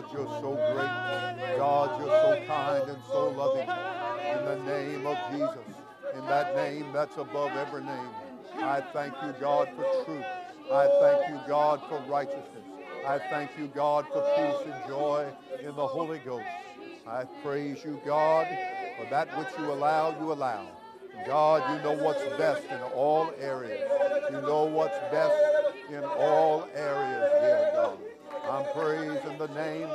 God, you're so great. God, you're so kind and so loving. In the name of Jesus, in that name that's above every name, I thank you, God, for truth. I thank you, God, for righteousness. I thank you, God, for peace and joy in the Holy Ghost. I praise you, God, for that which you allow, you allow. God, you know what's best in all areas. You know what's best in all areas. I'm praising the name.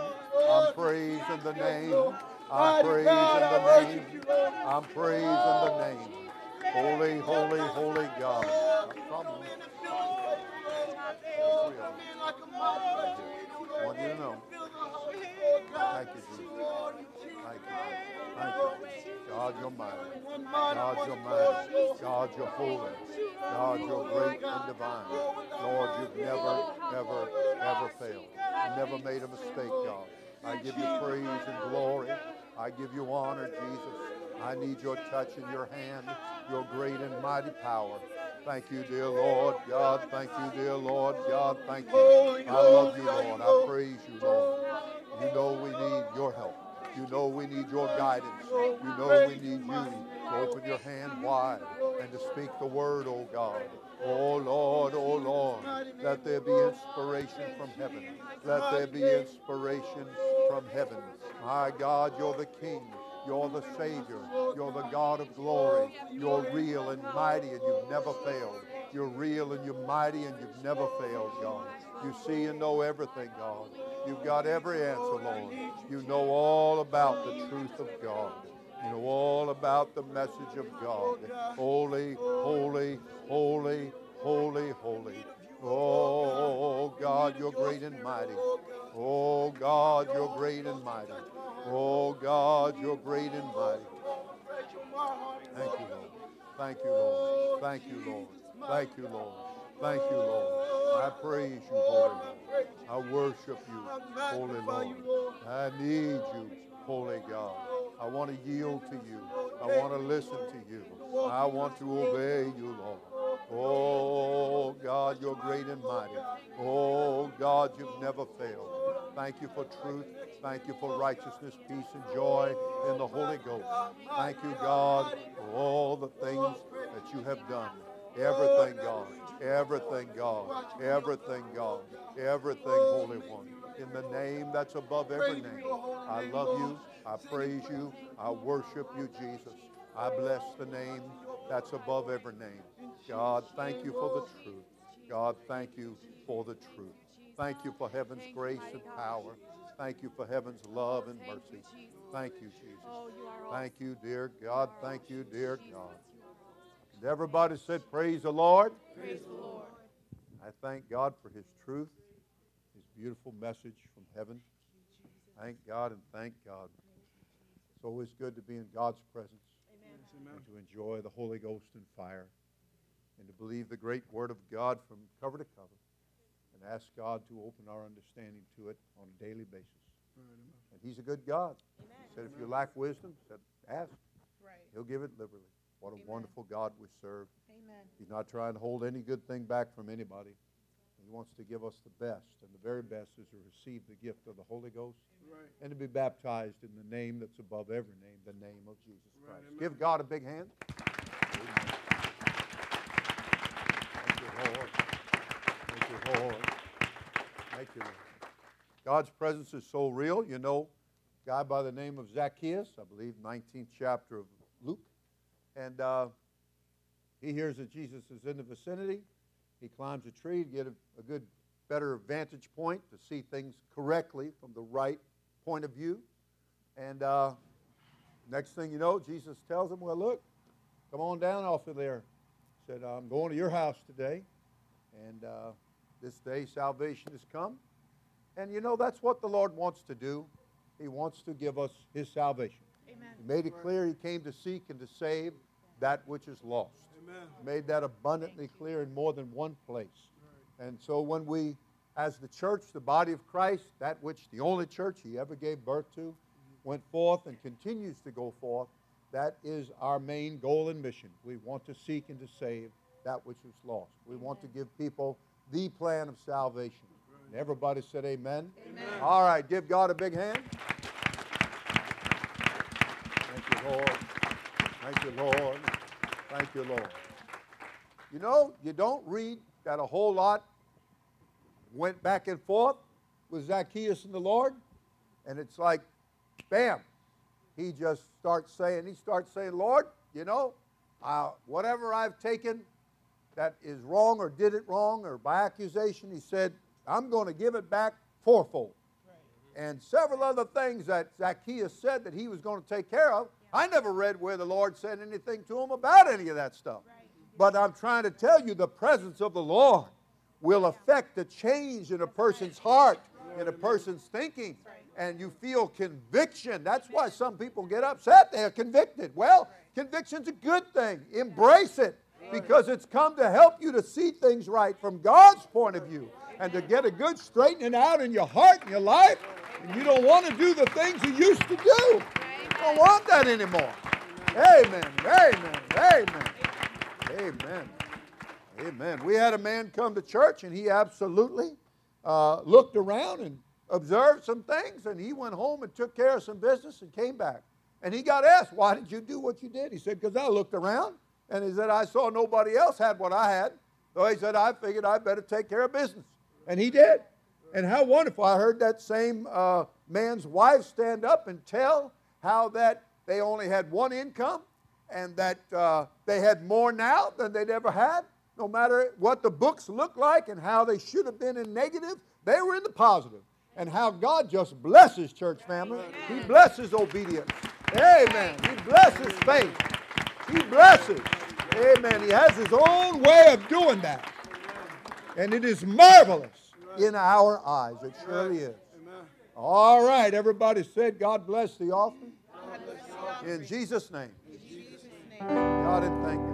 I'm praising the name. I'm praising the name. I'm praising the name. Holy, holy, holy God. I want you to know. Thank you, Jesus. Thank you. God, you're mighty. God, you're mighty. God, you're holy. God, you're great and divine. Lord, you've never, ever, ever failed. You never made a mistake, God. I give you praise and glory. I give you honor, Jesus. I need your touch and your hand, your great and mighty power. Thank you, dear Lord God. Thank you, dear Lord God. Thank you. I love you, Lord. I praise you, Lord. You know we need your help. You know we need your guidance. You know we need you to open your hand wide and to speak the word, oh God. Oh Lord, oh Lord, let there be inspiration from heaven. Let there be inspiration from heaven. My God, you're the King. You're the Savior. You're the God of glory. You're real and mighty and you've never failed. You're real and you're mighty and you've never failed, God. You see and know everything, God. You've got every answer, Lord. You know all about the truth of God. You know all about the message of God. Holy, holy, holy, holy, holy. Oh, God, you're great and mighty. Oh, God, you're great and mighty. Oh, God, you're great and mighty. Thank you, Lord. Thank you, Lord. Thank you, Lord. Thank you, Lord. Thank you, Lord. I praise you, Holy Lord. I worship you, Holy Lord. I need you, Holy God. I want to yield to you. I want to listen to you. I want to obey you, Lord. Oh, God, you're great and mighty. Oh, God, you've never failed. Thank you for truth. Thank you for righteousness, peace, and joy in the Holy Ghost. Thank you, God, for all the things that you have done. Everything, God. Everything, God. Everything, God. Everything, Holy One. In the name that's above every name. I love you. I praise you. I worship you, Jesus. I bless the name that's above every name. God, thank you for the truth. God, thank you for the truth. Thank you for heaven's grace and power. Thank you for heaven's love and mercy. Thank you, Jesus. Oh, thank you, dear God. Thank you, dear God. Everybody said, Praise the Lord. Praise the Lord. I thank God for his truth, his beautiful message from heaven. Thank God and thank God. It's always good to be in God's presence Amen. and to enjoy the Holy Ghost and fire and to believe the great Word of God from cover to cover and ask God to open our understanding to it on a daily basis. And He's a good God. He said, if you lack wisdom, said, ask. Right. He'll give it liberally. What a Amen. wonderful God we serve. Amen. He's not trying to hold any good thing back from anybody. He wants to give us the best, and the very best is to receive the gift of the Holy Ghost Right. and to be baptized in the name that's above every name, the name of Jesus Right, Christ. amen. Give God a big hand. Amen. Thank you, Lord. Thank you, Lord. Thank you, Lord. God's presence is so real. You know, a guy by the name of Zacchaeus, I believe, 19th chapter of Luke. And uh, he hears that Jesus is in the vicinity. He climbs a tree to get a, a good, better vantage point to see things correctly from the right point of view. And uh, next thing you know, Jesus tells him, Well, look, come on down off of there. Said, I'm going to your house today. And uh, this day salvation has come. And you know, that's what the Lord wants to do. He wants to give us his salvation. Amen. He made it clear he came to seek and to save that which is lost. Amen. Made that abundantly clear in more than one place. And so when we, as the church, the body of Christ, that which the only church he ever gave birth to, went forth and continues to go forth, that is our main goal and mission. We want to seek and to save that which was lost. We want to give people the plan of salvation. Everybody said amen. amen. All right, give God a big hand. Thank you, Lord. Thank you, Lord. Thank you, Lord. You know, you don't read that a whole lot went back and forth with Zacchaeus and the Lord. And it's like, bam, he just starts saying, he starts saying, Lord, you know, uh, whatever I've taken that is wrong or did it wrong or by accusation, he said, I'm going to give it back fourfold. Right. And several other things that Zacchaeus said that he was going to take care of. I never read where the Lord said anything to him about any of that stuff. Right. But I'm trying to tell you the presence of the Lord will affect the change in a person's heart, in a person's thinking. And you feel conviction. That's why some people get upset. They're convicted. Well, conviction's a good thing. Embrace it because it's come to help you to see things right from God's point of view and to get a good straightening out in your heart and your life. And you don't want to do the things you used to do. Don't want that anymore. Amen. Amen. Amen. Amen. Amen. We had a man come to church and he absolutely uh, looked around and observed some things and he went home and took care of some business and came back. And he got asked, Why did you do what you did? He said, Because I looked around and he said, I saw nobody else had what I had. So he said, I figured I better take care of business. And he did. And how wonderful. I heard that same uh, man's wife stand up and tell how that they only had one income and that uh, they had more now than they'd ever had no matter what the books look like and how they should have been in negative, they were in the positive. And how God just blesses church family. He blesses obedience. Amen. He blesses faith. He blesses. Amen. He has his own way of doing that. And it is marvelous in our eyes. It surely is. All right. Everybody said, God bless the offering. In Jesus' name. God and thank you,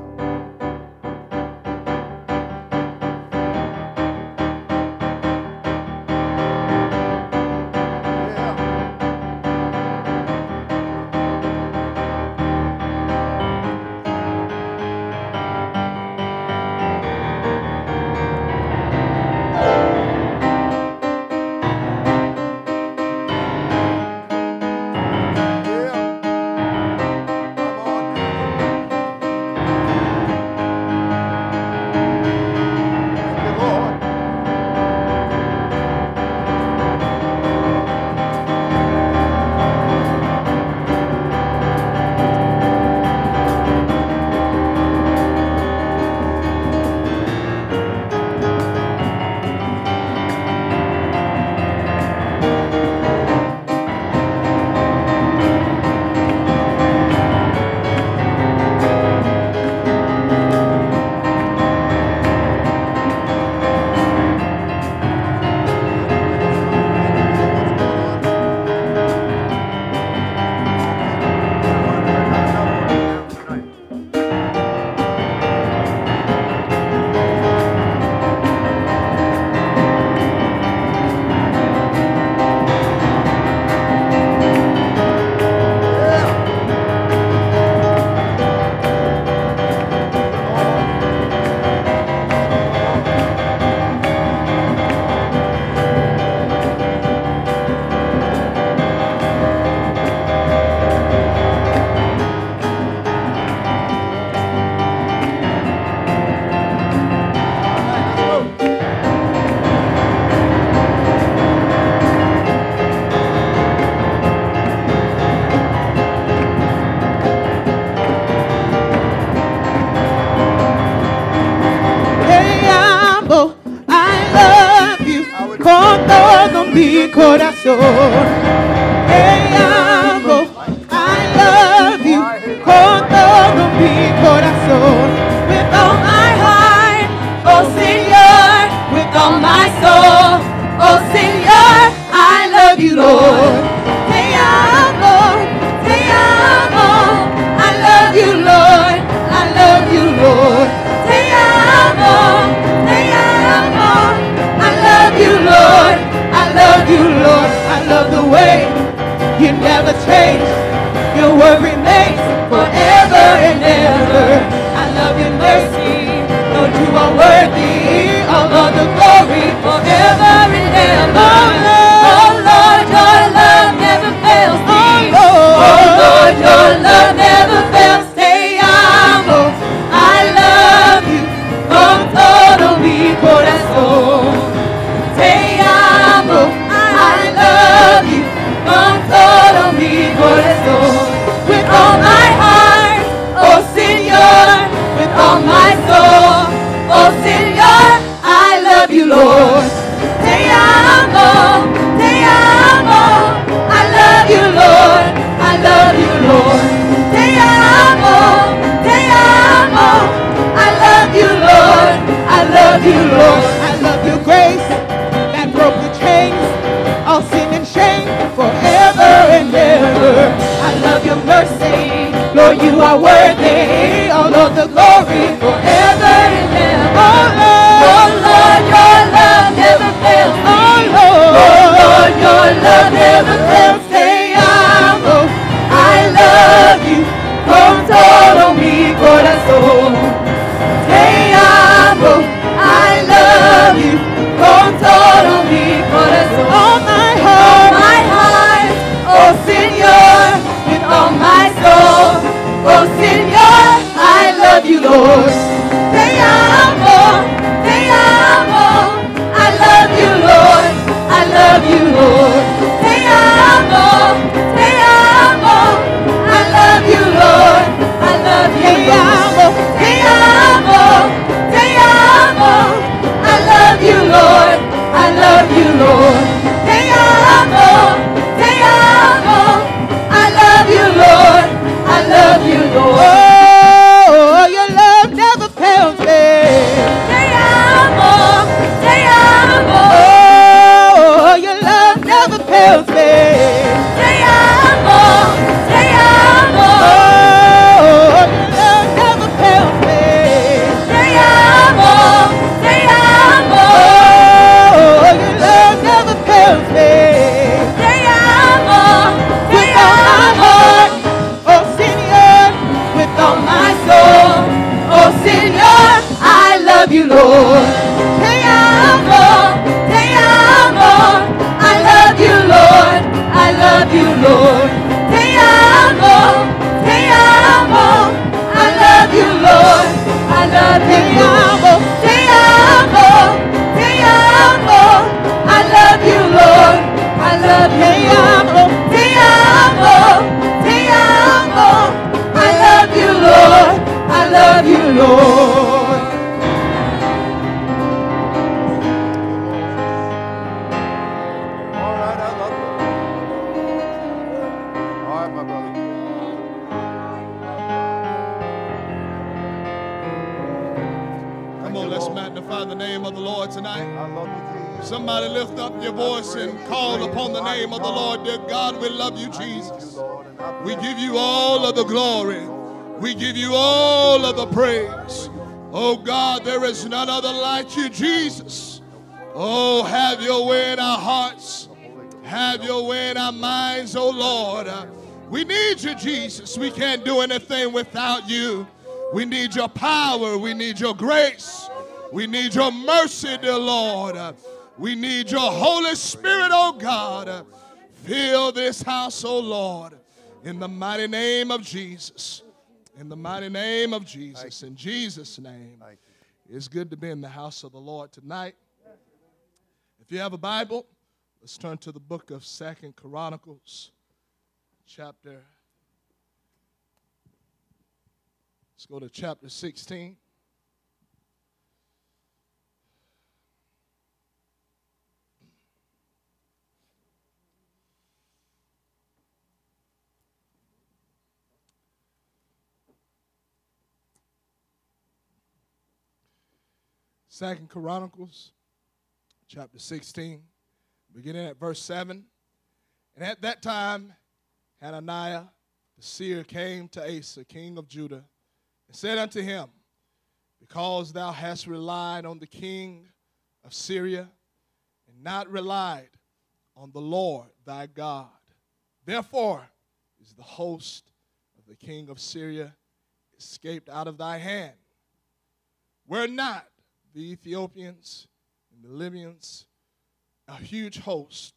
you are worthy. All of the glory forever. Oh God, there is none other like you, Jesus. Oh, have your way in our hearts. Have your way in our minds, oh Lord. We need you, Jesus. We can't do anything without you. We need your power. We need your grace. We need your mercy, dear Lord. We need your Holy Spirit, oh God. Fill this house, oh Lord, in the mighty name of Jesus. In the mighty name of Jesus. In Jesus' name. It's good to be in the house of the Lord tonight. If you have a Bible, let's turn to the book of Second Chronicles, chapter. Let's go to chapter 16. Second Chronicles, chapter 16, beginning at verse 7. And at that time, Hananiah the seer came to Asa, king of Judah, and said unto him, Because thou hast relied on the king of Syria, and not relied on the Lord thy God, therefore is the host of the king of Syria escaped out of thy hand. Were not the Ethiopians and the Libyans a huge host,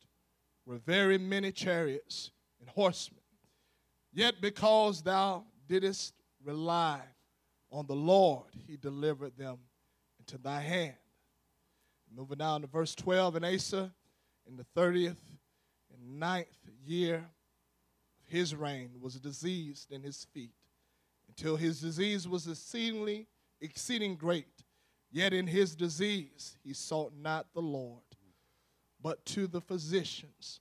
were very many chariots and horsemen. Yet because thou didst rely on the Lord, he delivered them into thy hand. Moving down to verse 12, and Asa in the 30th and ninth year of his reign was diseased in his feet until his disease was exceedingly exceeding great. Yet in his disease he sought not the Lord, but to the physicians.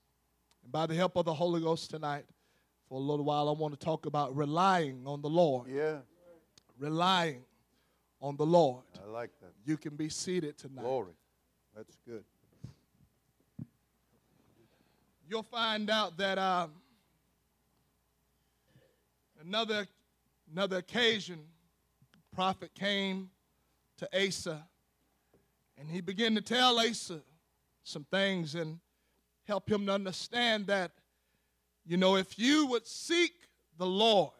And by the help of the Holy Ghost tonight, for a little while, I want to talk about relying on the Lord. Yeah, Relying on the Lord. I like that. You can be seated tonight. Glory. That's good. You'll find out that um, another another occasion, prophet came to Asa, and he began to tell Asa some things and help him to understand that, you know, if you would seek the Lord,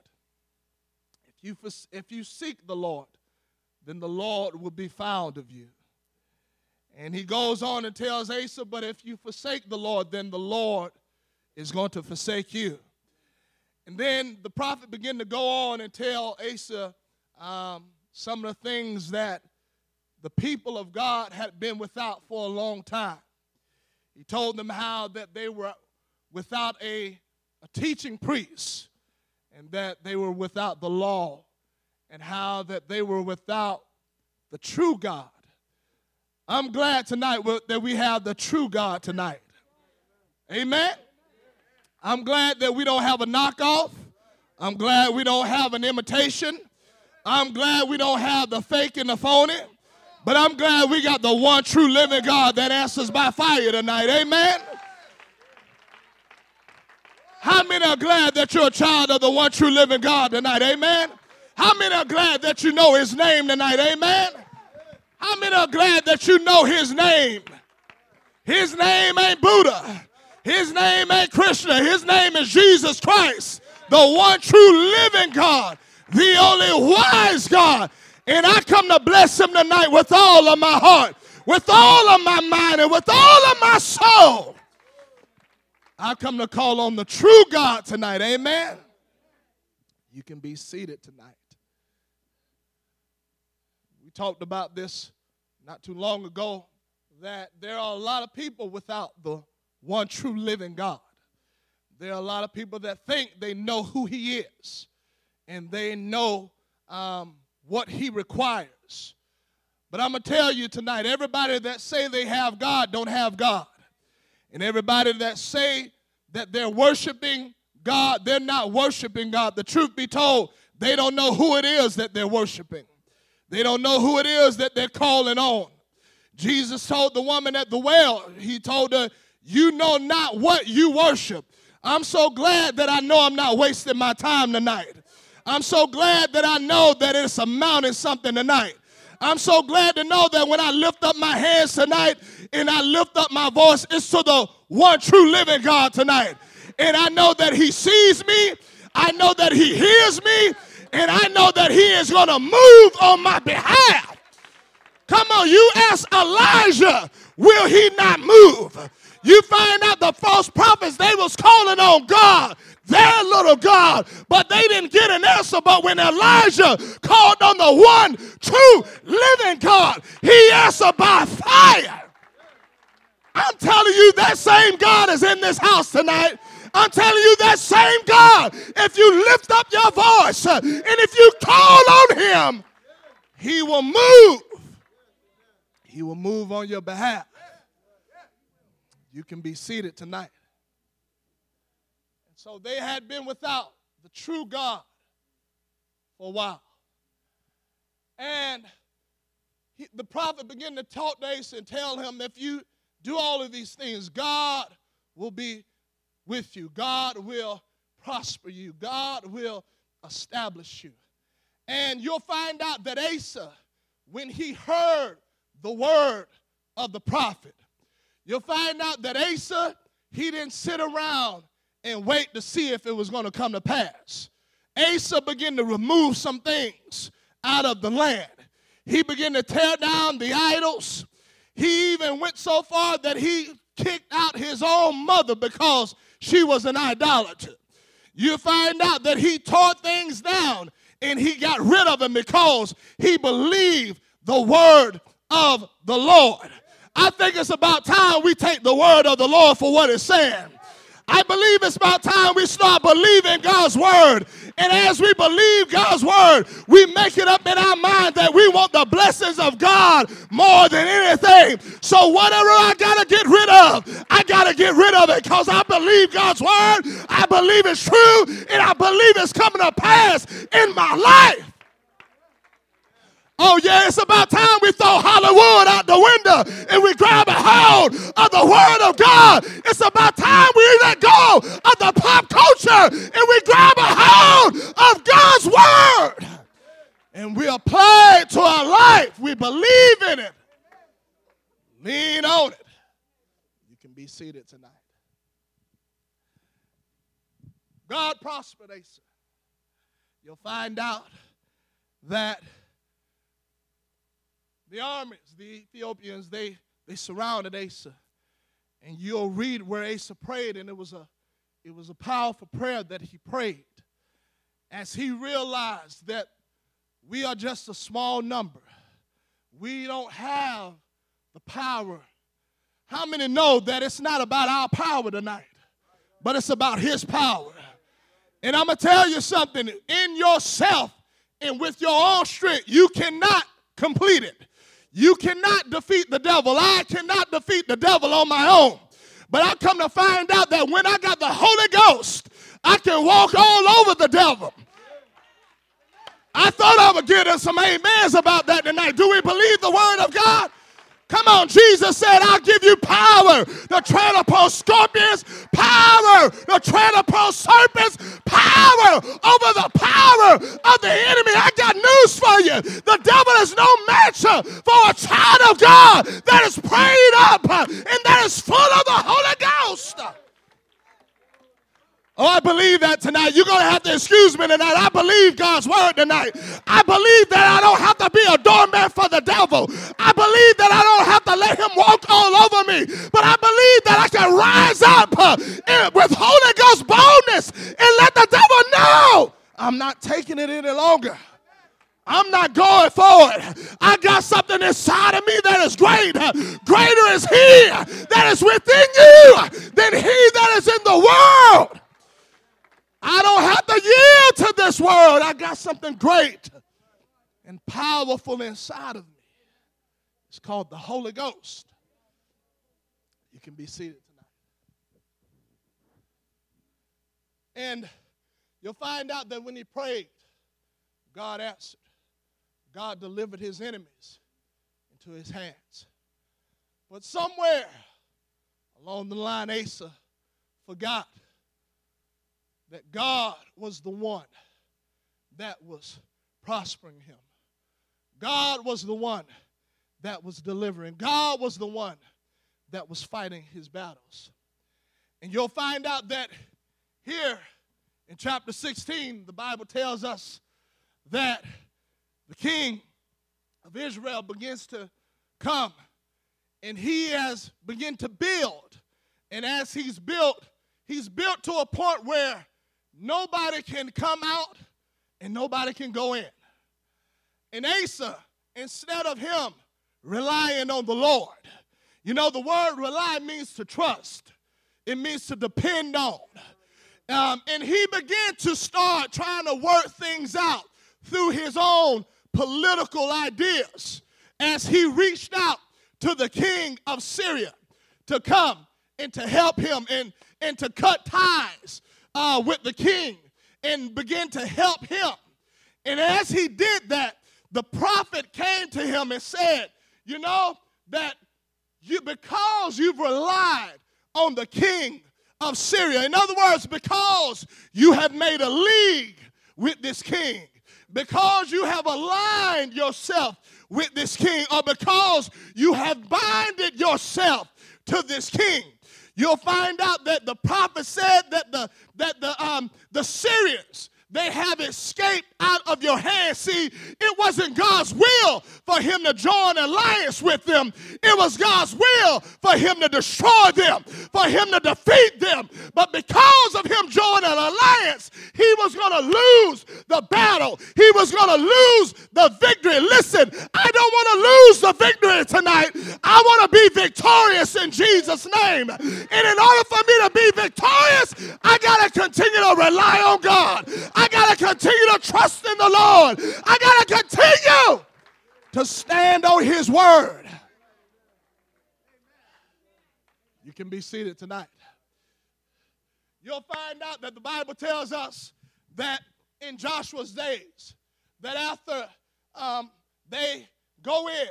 if you if you seek the Lord, then the Lord will be found of you. And he goes on and tells Asa, but if you forsake the Lord, then the Lord is going to forsake you. And then the prophet began to go on and tell Asa um, some of the things that the people of God had been without for a long time. He told them how that they were without a, a teaching priest and that they were without the law and how that they were without the true God. I'm glad tonight that we have the true God tonight. Amen. I'm glad that we don't have a knockoff. I'm glad we don't have an imitation. I'm glad we don't have the fake and the phony. But I'm glad we got the one true living God that answers by fire tonight. Amen. How many are glad that you're a child of the one true living God tonight? Amen. How many are glad that you know his name tonight? Amen. How many are glad that you know his name? His name ain't Buddha. His name ain't Krishna. His name is Jesus Christ, the one true living God, the only wise God. And I come to bless him tonight with all of my heart, with all of my mind, and with all of my soul. I come to call on the true God tonight. Amen. You can be seated tonight. We talked about this not too long ago that there are a lot of people without the one true living God. There are a lot of people that think they know who He is and they know um, what He requires. But I'm gonna tell you tonight, everybody that say they have God don't have God, and everybody that say that they're worshiping God, they're not worshiping God. The truth be told, they don't know who it is that they're worshiping. They don't know who it is that they're calling on. Jesus told the woman at the well, He told her, You know not what you worship. I'm so glad that I know I'm not wasting my time tonight. I'm so glad that I know that it's amounting something tonight. I'm so glad to know that when I lift up my hands tonight and I lift up my voice, it's to the one true living God tonight. And I know that He sees me, I know that He hears me, and I know that He is going to move on my behalf. Come on, you ask Elijah, will he not move? You find out the false prophets, they was calling on God, their little God, but they didn't get an answer. But when Elijah called on the one true living God, he answered by fire. I'm telling you, that same God is in this house tonight. I'm telling you, that same God, if you lift up your voice uh, and if you call on him, he will move. He will move on your behalf. You can be seated tonight. So they had been without the true God for a while. And he, the prophet began to talk to Asa and tell him if you do all of these things, God will be with you. God will prosper you. God will establish you. And you'll find out that Asa, when he heard the word of the prophet, you'll find out that Asa, he didn't sit around and wait to see if it was going to come to pass. Asa began to remove some things out of the land. He began to tear down the idols. He even went so far that he kicked out his own mother because she was an idolater. You find out that he tore things down and he got rid of them because he believed the word of the Lord. I think it's about time we take the word of the Lord for what it's saying. I believe it's about time we start believing God's word. And as we believe God's word, we make it up in our mind that we want the blessings of God more than anything. So whatever I got to get rid of, I got to get rid of it because I believe God's word. I believe it's true and I believe it's coming to pass in my life. Oh, yeah, it's about time we throw Hollywood out the window and we grab a hold of the Word of God. It's about time we let go of the pop culture and we grab a hold of God's Word and we apply it to our life. We believe in it, lean on it. You can be seated tonight. God prospered Asa. You'll find out that the armies, the Ethiopians, they, they surrounded Asa. And you'll read where Asa prayed, and it was a it was a powerful prayer that he prayed as he realized that we are just a small number. We don't have the power. How many know that it's not about our power tonight, but it's about his power? And I'm going to tell you something in yourself and with your own strength, you cannot complete it. You cannot defeat the devil. I cannot defeat the devil on my own. But I come to find out that when I got the Holy Ghost, I can walk all over the devil. I thought I would get us some amens about that tonight. Do we believe the word of God? Come on, Jesus said, I'll give you power to tread upon scorpions, power to tread upon serpents, power over the power of the enemy. I got news for you. The devil is no match uh, for a child of God that is prayed up uh, and that is full of the Holy Ghost. Oh, I believe that tonight. You're going to have to excuse me tonight. I believe God's word tonight. I believe that I don't have to be a doormat for the devil. I believe that I don't have to let him walk all over me. But I believe that I can rise up uh, with Holy Ghost boldness and let the devil know I'm not taking it any longer. I'm not going for it. I got something inside of me that is great. Greater is He that is within you than He that is in the world. I don't have to yield to this world. I got something great and powerful inside of me. It's called the Holy Ghost. You can be seated tonight. And you'll find out that when he prayed, God answered. God delivered his enemies into his hands. But somewhere along the line, Asa forgot that God was the one that was prospering him. God was the one that was delivering. God was the one that was fighting his battles. And you'll find out that here in chapter 16, the Bible tells us that the king of Israel begins to come and he has begun to build. And as he's built, he's built to a point where nobody can come out and nobody can go in. And Asa, instead of him relying on the Lord, you know, the word rely means to trust, it means to depend on. Um, and he began to start trying to work things out through his own political ideas as he reached out to the king of Syria to come and to help him and, and to cut ties uh, with the king and began to help him. And as he did that, the prophet came to him and said, You know, that you, because you've relied on the king of Syria, in other words, because you have made a league with this king, because you have aligned yourself with this king, or because you have binded yourself to this king, you'll find out that the prophet said that the that the um the Syrians they have escaped out of your hands. See, it wasn't God's will for him to join an alliance with them. It was God's will for him to destroy them, for him to defeat them. But because of him joining an alliance, he was going to lose the battle. He was going to lose the victory. Listen, I don't want to lose the victory tonight. I want to be victorious in Jesus' name. And in order for me to be victorious, I got to continue to rely on God. Got to continue to trust in the Lord. I got to continue to stand on His word. You can be seated tonight. You'll find out that the Bible tells us that in Joshua's days, that after um, they go in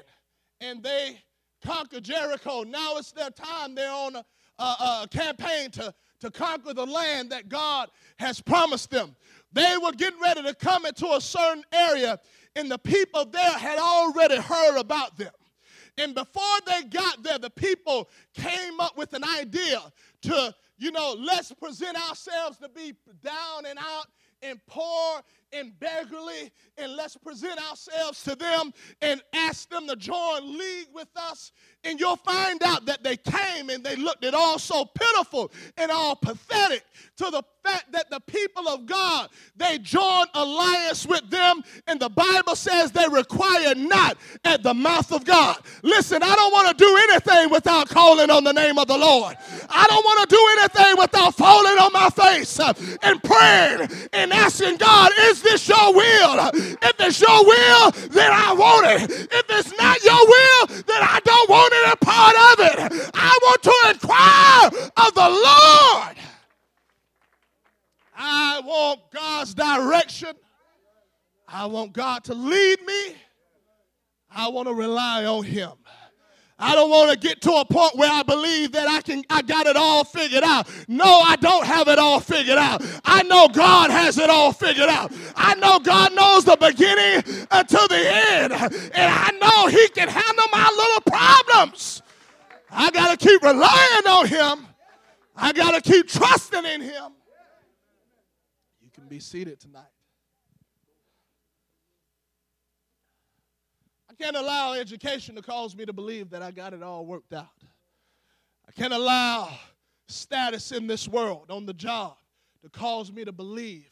and they conquer Jericho, now it's their time. They're on a, a, a campaign to, to conquer the land that God has promised them. They were getting ready to come into a certain area, and the people there had already heard about them. And before they got there, the people came up with an idea to, you know, let's present ourselves to be down and out and poor and beggarly, and let's present ourselves to them and ask them to join league with us. And you'll find out that they came and they looked at all so pitiful and all pathetic to the fact that the people of God they joined alliance with them, and the Bible says they require not at the mouth of God. Listen, I don't want to do anything without calling on the name of the Lord. I don't want to do anything without falling on my face uh, and praying and asking God, is this your will? If it's your will, then I want it. If it's not your will, then I don't want any part of it. I want to inquire of the Lord. I want God's direction. I want God to lead me. I want to rely on Him. I don't want to get to a point where I believe that I can I got it all figured out. No, I don't have it all figured out. I know God has it all figured out. I know God knows the beginning until the end. And I know he can handle my little problems. I got to keep relying on him. I got to keep trusting in him. You can be seated tonight. Can't allow education to cause me to believe that I got it all worked out. I can't allow status in this world on the job to cause me to believe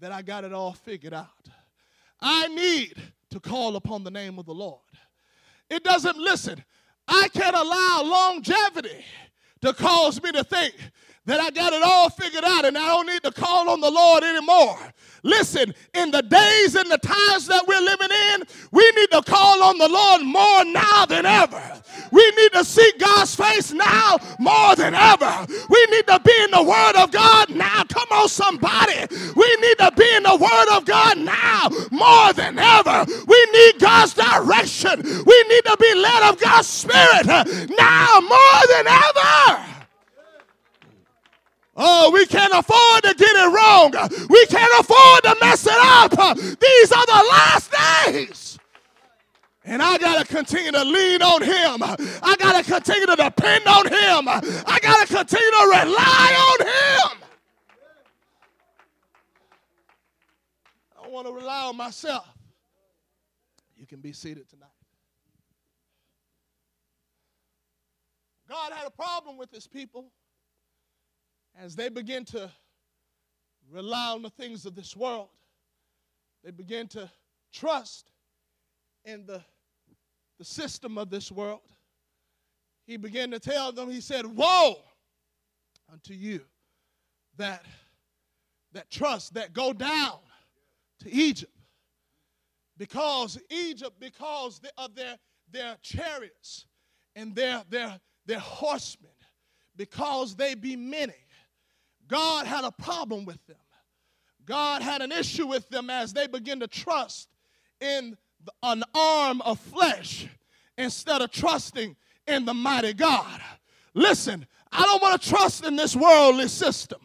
that I got it all figured out. I need to call upon the name of the Lord. It doesn't, listen, I can't allow longevity to cause me to think that I got it all figured out and I don't need to call on the Lord anymore. Listen, in the days and the times that we're living in, we need to call on the Lord more now than ever. We need to seek God's face now more than ever. We need to be in the Word of God now. Come on, somebody. We need to be in the Word of God now more than ever. We need God's direction. We need to be led of God's Spirit now more than ever. Oh, we can't afford to get it wrong. We can't afford to mess it up. These are the last days. And I got to continue to lean on him. I got to continue to depend on him. I got to continue to rely on him. I want to rely on myself. You can be seated tonight. God had a problem with his people as they begin to rely on the things of this world. They begin to trust in the, the system of this world. He began to tell them, he said, Woe unto you that, that trust, that go down to Egypt. Because Egypt, because of their, their chariots and their, their, their horsemen, because they be many, God had a problem with them. God had an issue with them as they begin to trust in an arm of flesh instead of trusting in the mighty God. Listen, I don't want to trust in this worldly system.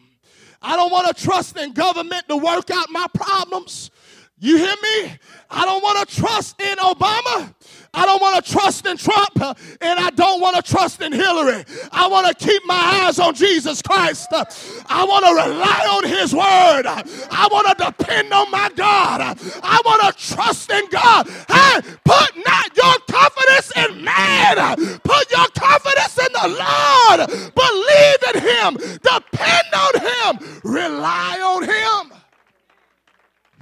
I don't want to trust in government to work out my problems. You hear me? I don't want to trust in Obama. I don't want to trust in Trump. And I don't want to trust in Hillary. I want to keep my eyes on Jesus Christ. I want to rely on His word. I want to depend on my God. I want to trust in God. Hey, put not your confidence in man. Put your confidence in the Lord. Believe in Him. Depend on Him. Rely on Him.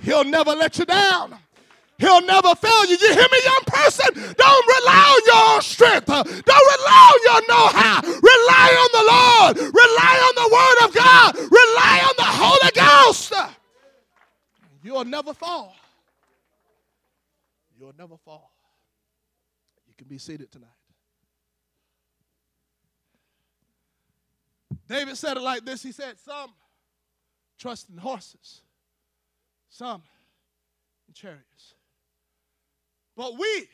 He'll never let you down. He'll never fail you. You hear me, young person? Don't rely on your strength. Don't rely on your know-how. Rely on the Lord. Rely on the Word of God. Rely on the Holy Ghost. You'll never fall. You'll never fall. You can be seated tonight. David said it like this. He said, Some trust in horses some in chariots. But we,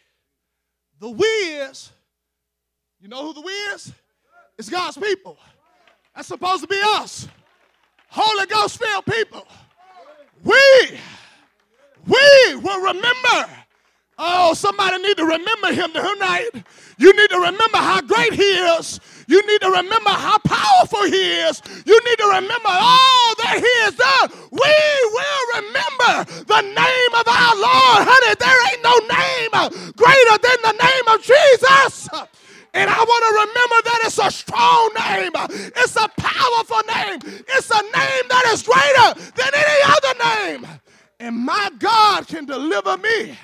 the we is, you know who the we is? It's God's people. That's supposed to be us. Holy Ghost filled people. We, we will remember. Oh, somebody need to remember him tonight. You need to remember how great he is. You need to remember how powerful he is. You need to remember all that he has. We will remember the name of our Lord. Honey, there ain't no name uh, greater than the name of Jesus. And I want to remember that it's a strong name. It's a powerful name. It's a name that is greater than any other name. And my God can deliver me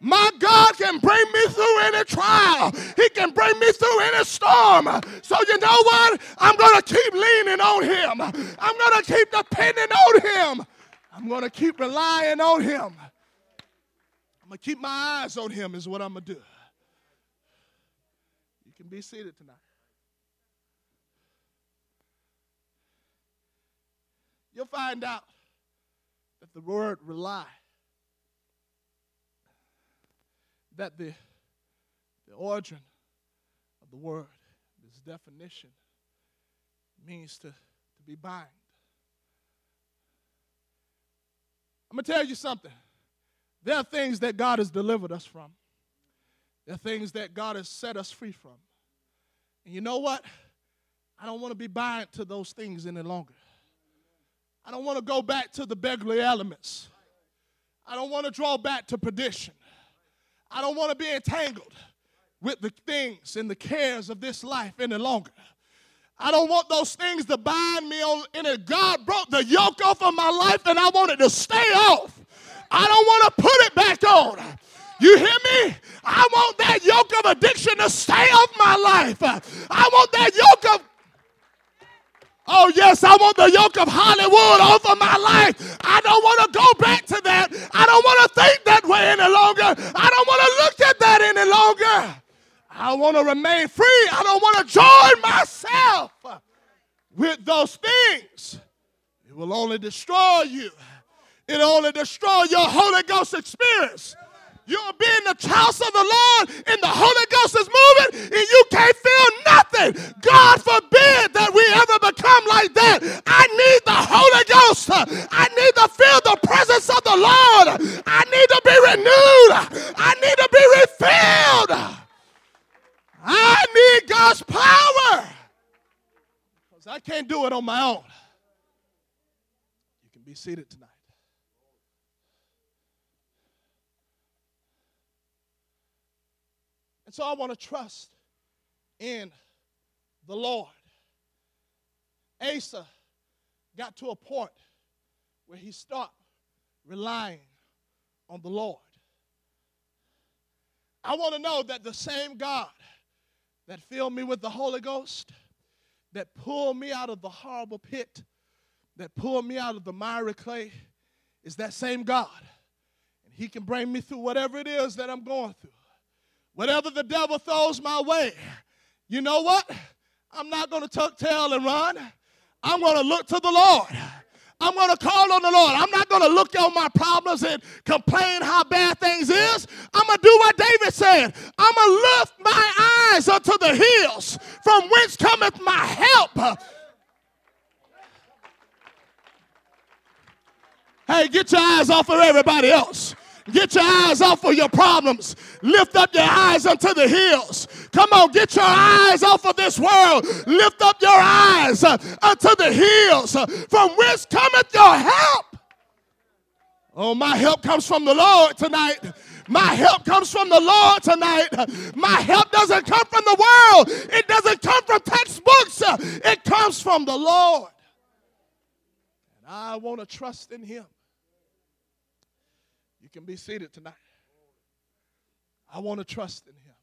my God can bring me through any trial. He can bring me through any storm. So you know what? I'm going to keep leaning on him. I'm going to keep depending on him. I'm going to keep relying on him. I'm going to keep my eyes on him is what I'm going to do. You can be seated tonight. You'll find out that the word rely that the, the origin of the word, this definition, means to, to be bind. I'm going to tell you something. There are things that God has delivered us from. There are things that God has set us free from. And you know what? I don't want to be bound to those things any longer. I don't want to go back to the beggarly elements. I don't want to draw back to perdition. I don't want to be entangled with the things and the cares of this life any longer. I don't want those things to bind me on. And God broke the yoke off of my life and I want it to stay off. I don't want to put it back on. You hear me? I want that yoke of addiction to stay off my life. I want that yoke of Oh, yes, I want the yoke of Hollywood over my life. I don't want to go back to that. I don't want to think that way any longer. I don't want to look at that any longer. I want to remain free. I don't want to join myself with those things It will only destroy you. It'll only destroy your Holy Ghost experience. You'll being the house of the Lord and the Holy Ghost is moving and you can't feel nothing. God forbid that we ever become like that. I need the Holy Ghost. I need to feel the presence of the Lord. I need to be renewed. I need to be refilled. I need God's power. Because I can't do it on my own. You can be seated tonight. And so I want to trust in the Lord. Asa got to a point where he stopped relying on the Lord. I want to know that the same God that filled me with the Holy Ghost, that pulled me out of the horrible pit, that pulled me out of the miry clay, is that same God. And He can bring me through whatever it is that I'm going through. Whatever the devil throws my way, you know what? I'm not going to tuck tail and run. I'm going to look to the Lord. I'm going to call on the Lord. I'm not going to look on my problems and complain how bad things is. I'm going to do what David said. I'm going to lift my eyes unto the hills from whence cometh my help. Hey, get your eyes off of everybody else. Get your eyes off of your problems. Lift up your eyes unto the hills. Come on, get your eyes off of this world. Lift up your eyes uh, unto the hills. Uh, from whence cometh your help? Oh, my help comes from the Lord tonight. My help comes from the Lord tonight. My help doesn't come from the world. It doesn't come from textbooks. It comes from the Lord. And I want to trust in Him. You can be seated tonight. I want to trust in Him.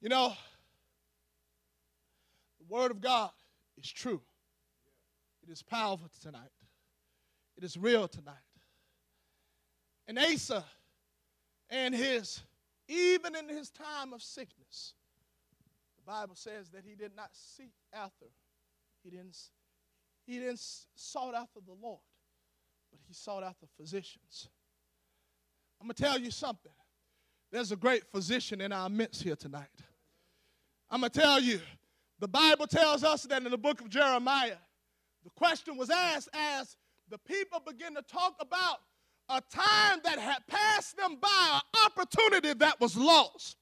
You know, the Word of God is true, it is powerful tonight, it is real tonight. And Asa and his, even in his time of sickness, the Bible says that he did not seek after, he didn't he didn't sought after the Lord, but he sought after physicians. I'm going to tell you something. There's a great physician in our midst here tonight. I'm going to tell you, the Bible tells us that in the book of Jeremiah, the question was asked as the people begin to talk about a time that had passed them by, an opportunity that was lost.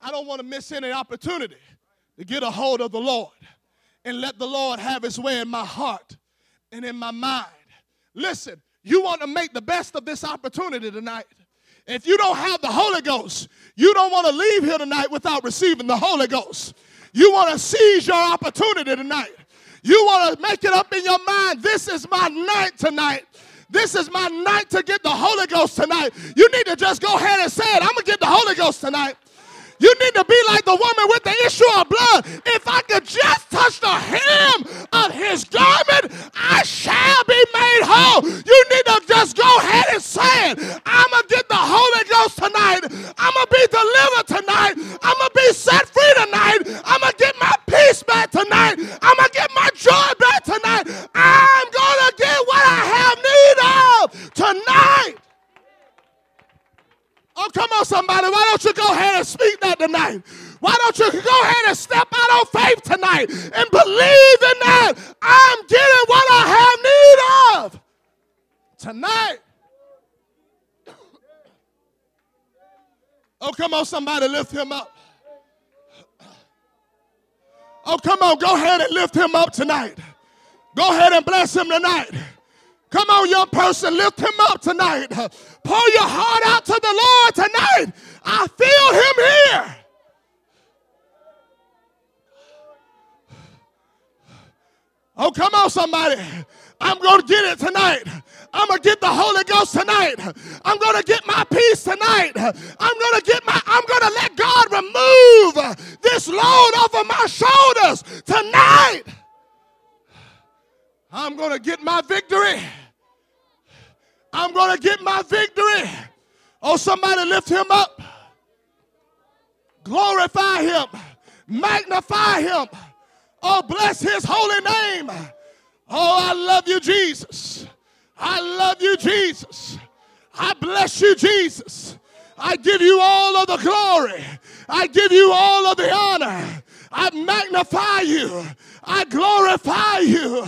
I don't want to miss any opportunity to get a hold of the Lord and let the Lord have his way in my heart and in my mind. Listen, you want to make the best of this opportunity tonight. If you don't have the Holy Ghost, you don't want to leave here tonight without receiving the Holy Ghost. You want to seize your opportunity tonight. You want to make it up in your mind. This is my night tonight. This is my night to get the Holy Ghost tonight. You need to just go ahead and say it. I'm going to get the Holy Ghost tonight. You need to be like the woman with the issue of blood. If I could just touch the hem of his garment, I shall be made whole. You need to just go ahead and say it. I'm going to get the Holy Ghost tonight. I'm going to be delivered tonight. I'm going to be set free tonight. I'm going to get my peace back tonight. I'm going to get my joy back tonight. I'm going to get what I have need of tonight. Oh, come on, somebody. Why don't you go ahead and speak that tonight? Why don't you go ahead and step out on faith tonight and believe in that? I'm getting what I have need of tonight. Oh, come on, somebody, lift him up. Oh, come on, go ahead and lift him up tonight. Go ahead and bless him tonight. Come on, young person, lift him up tonight. Pour your heart out to the Lord tonight. I feel him here. Oh, come on, somebody. I'm going to get it tonight. I'm going to get the Holy Ghost tonight. I'm going to get my peace tonight. I'm going to get my, I'm going to let God remove this load off of my shoulders tonight. I'm going to get my victory. I'm going to get my victory. Oh, somebody lift him up. Glorify him. Magnify him. Oh, bless his holy name. Oh, I love you, Jesus. I love you, Jesus. I bless you, Jesus. I give you all of the glory. I give you all of the honor. I magnify you. I glorify you.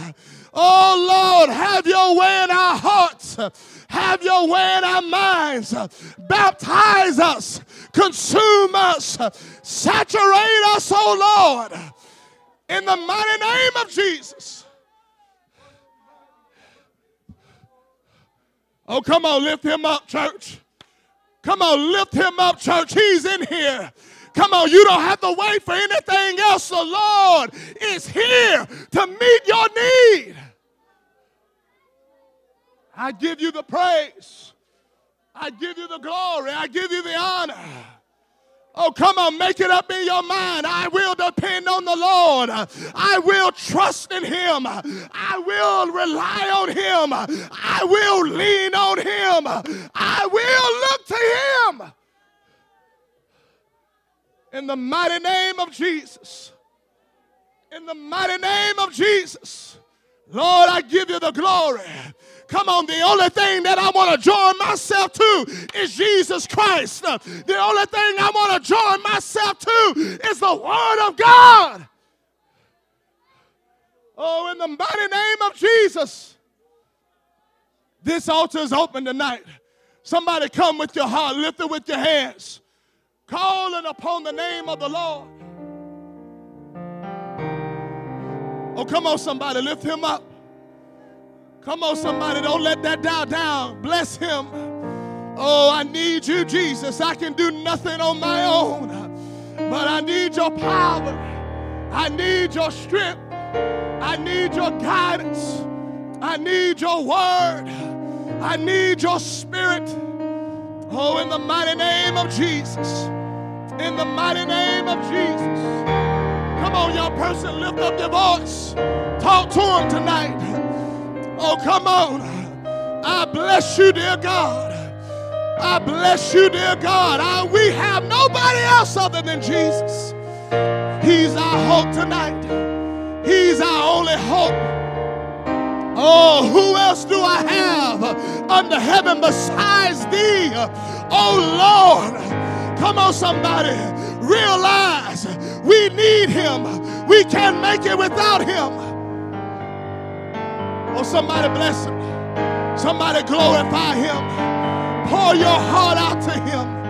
Oh Lord, have your way in our hearts. Have your way in our minds. Baptize us. Consume us. Saturate us, oh Lord. In the mighty name of Jesus. Oh, come on, lift him up, church. Come on, lift him up, church. He's in here. Come on, you don't have to wait for anything else. The Lord is here to meet your need. I give you the praise. I give you the glory. I give you the honor. Oh, come on, make it up in your mind. I will depend on the Lord. I will trust in Him. I will rely on Him. I will lean on Him. I will look to Him. In the mighty name of Jesus. In the mighty name of Jesus. Lord, I give you the glory. Come on, the only thing that I want to join myself to is Jesus Christ. The only thing I want to join myself to is the Word of God. Oh, in the mighty name of Jesus. This altar is open tonight. Somebody come with your heart, lift it with your hands, calling upon the name of the Lord. Oh, come on, somebody, lift him up. Come on, somebody, don't let that die down. Bless him. Oh, I need you, Jesus. I can do nothing on my own, but I need your power. I need your strength. I need your guidance. I need your word. I need your spirit. Oh, in the mighty name of Jesus. In the mighty name of Jesus. Come on, young person, lift up your voice. Talk to him tonight. Oh, come on. I bless you, dear God. I bless you, dear God. I, we have nobody else other than Jesus. He's our hope tonight. He's our only hope. Oh, who else do I have under heaven besides thee? Oh, Lord. Come on, somebody. Realize we need him. We can't make it without him. Oh, somebody bless him. Somebody glorify him. Pour your heart out to him.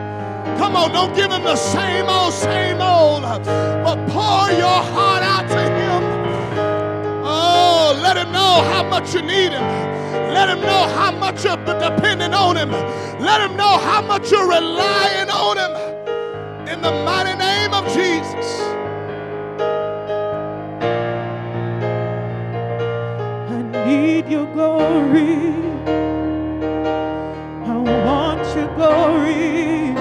Come on, don't give him the same old, same old, but pour your heart out to him. Oh, let him know how much you need him. Let him know how much you're depending on him. Let him know how much you're relying on him. In the mighty name of Jesus. I need your glory. I want your glory.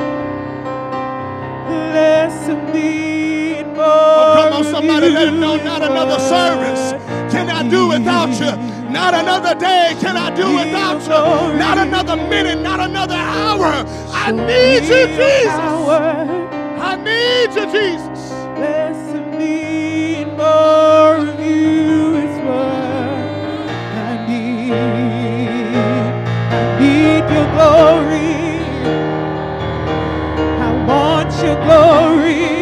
Less of me more. Oh, come on, somebody, let him know not another service can I do without you. Not another day can I do without you. Not another minute, not another hour. I need you, Jesus. I need you, Jesus. Less of me more of you is what. I need. I need your glory. I want your glory.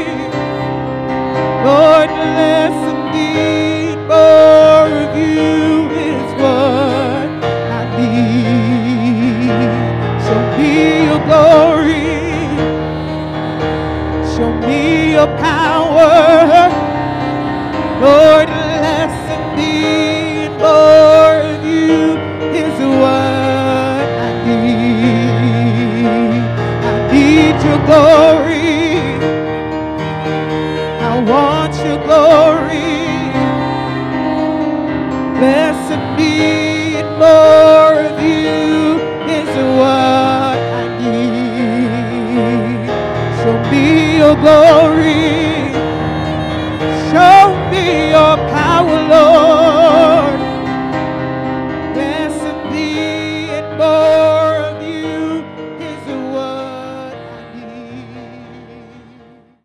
Lord, less of me, more Lord, less of me, more of you is what I need. I need your glory.